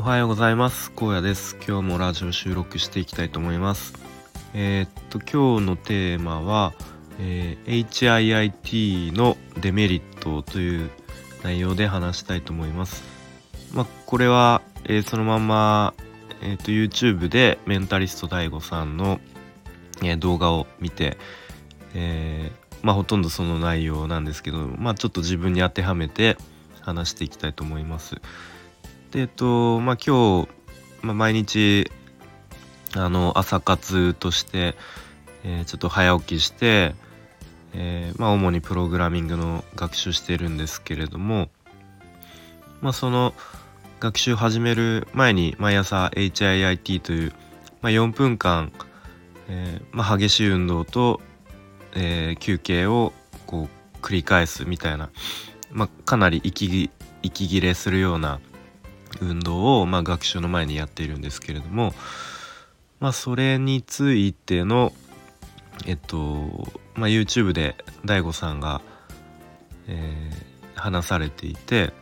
おはようございます。荒野です。今日もラジオ収録していきたいと思います。えー、っと今日のテーマは、えー、HIIT のデメリットという内容で話したいと思います。まあ、これは、えー、そのままえーと、YouTube でメンタリスト DAIGO さんの、え、動画を見て、え、まあほとんどその内容なんですけど、まあ、ちょっと自分に当てはめて話していきたいと思います。でえっとまあ今日、まあ、毎日あの朝活として、えー、ちょっと早起きして、えー、まあ主にプログラミングの学習してるんですけれどもまあその学習始める前に毎朝 HIIT という、まあ、4分間、えー、まあ、激しい運動と、えー、休憩をこう繰り返すみたいな、まあ、かなり息息切れするような運動を、まあ、学習の前にやっているんですけれども、まあ、それについてのえっと、まあ、YouTube で DAIGO さんが、えー、話されていて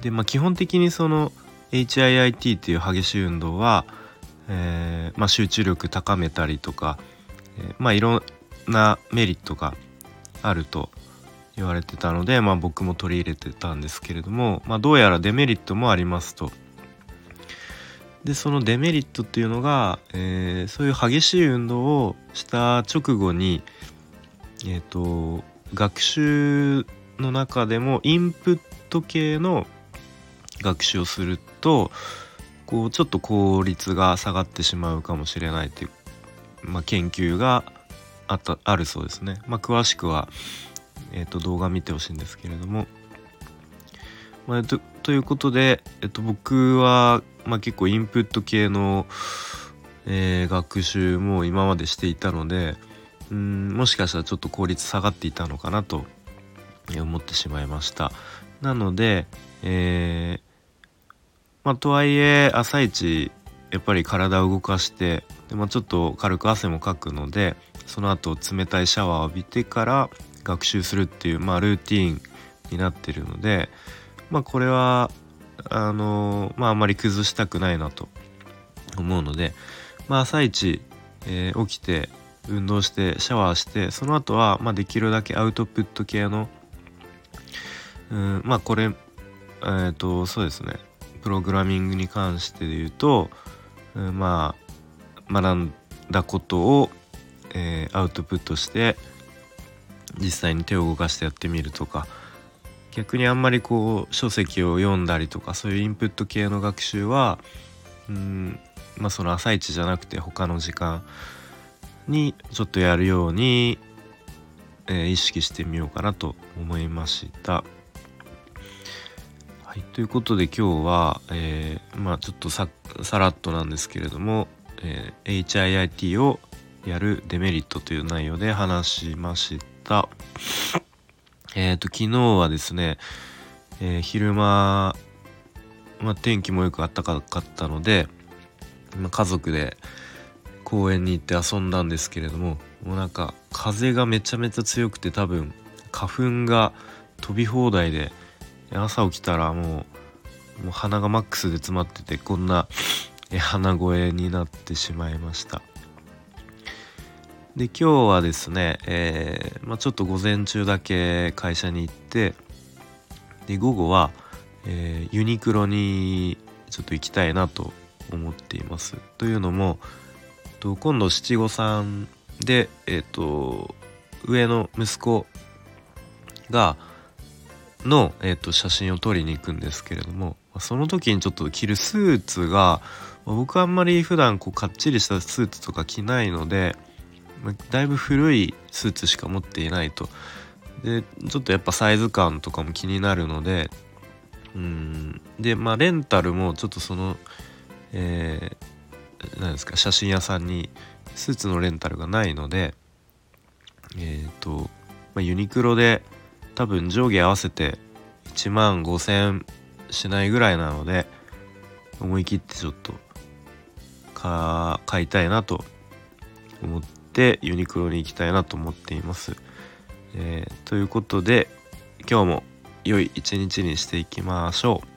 で、まあ、基本的にその HIIT っていう激しい運動は、えーまあ、集中力高めたりとか、えー、まあいろんなメリットがあると。言われてたので、まあ、僕も取り入れてたんですけれども、まあ、どうやらデメリットもありますと。でそのデメリットっていうのが、えー、そういう激しい運動をした直後に、えーと学習の中でもインプット系の学習をするとこうちょっと効率が下がってしまうかもしれないという、まあ、研究があったあるそうですね。まあ、詳しくは、えーと、動画見てほしいんですけれども。まあ、とということで、えっと、僕は、まあ、結構インプット系の、えー、学習も今までしていたのでうんもしかしたらちょっと効率下がっていたのかなと思ってしまいました。なので、えー、まあ、とはいえ朝一やっぱり体を動かしてで、まあ、ちょっと軽く汗もかくのでその後冷たいシャワーを浴びてから学習するっていう、まあ、ルーティンになってるので、まあ、これはあのまああんまり崩したくないなと思うので、まあ、朝一、えー、起きて運動してシャワーしてその後はまあできるだけアウトプット系のうんまあこれえっ、ー、とそうですねプログラミングに関してで言うと、う、まあ学んだことを、えー、アウトプットして実際に手を動かしてやってみるとか逆にあんまりこう書籍を読んだりとかそういうインプット系の学習はうんまあその朝一じゃなくて他の時間にちょっとやるように、えー、意識してみようかなと思いました。はい、ということで今日は、えー、まあちょっとささらっとなんですけれども、えー、HIIT をやるデメリットという内容で話しました。え、ー、と昨日はですね、えー、昼間、ま、天気もよくあったかかったので、ま、家族で公園に行って遊んだんですけれどももうなんか風がめちゃめちゃ強くて多分花粉が飛び放題で朝起きたらもうもう鼻がマックスで詰まっててこんな鼻声になってしまいましたで今日はですね、えー、まあ、ちょっと午前中だけ会社に行ってで午後は、えー、ユニクロにちょっと行きたいなと思っています。というのもと今度七五三でえ、ー、と上の息子がの、えーと、写真を撮りに行くんですけれどもその時にちょっと着るスーツが僕あんまり普段こうかっちりしたスーツとか着ないのでだいぶ古いスーツしか持っていないと。でちょっとやっぱサイズ感とかも気になるのでうん。でまあレンタルもちょっとそのえー、何ですか写真屋さんにスーツのレンタルがないのでえっ、ー、と、まあ、ユニクロで多分上下合わせて1万5,000しないぐらいなので思い切ってちょっと買いたいなと思ってユニクロに行きたいなと思っています。えー、ということで今日も良い一日にしていきましょう。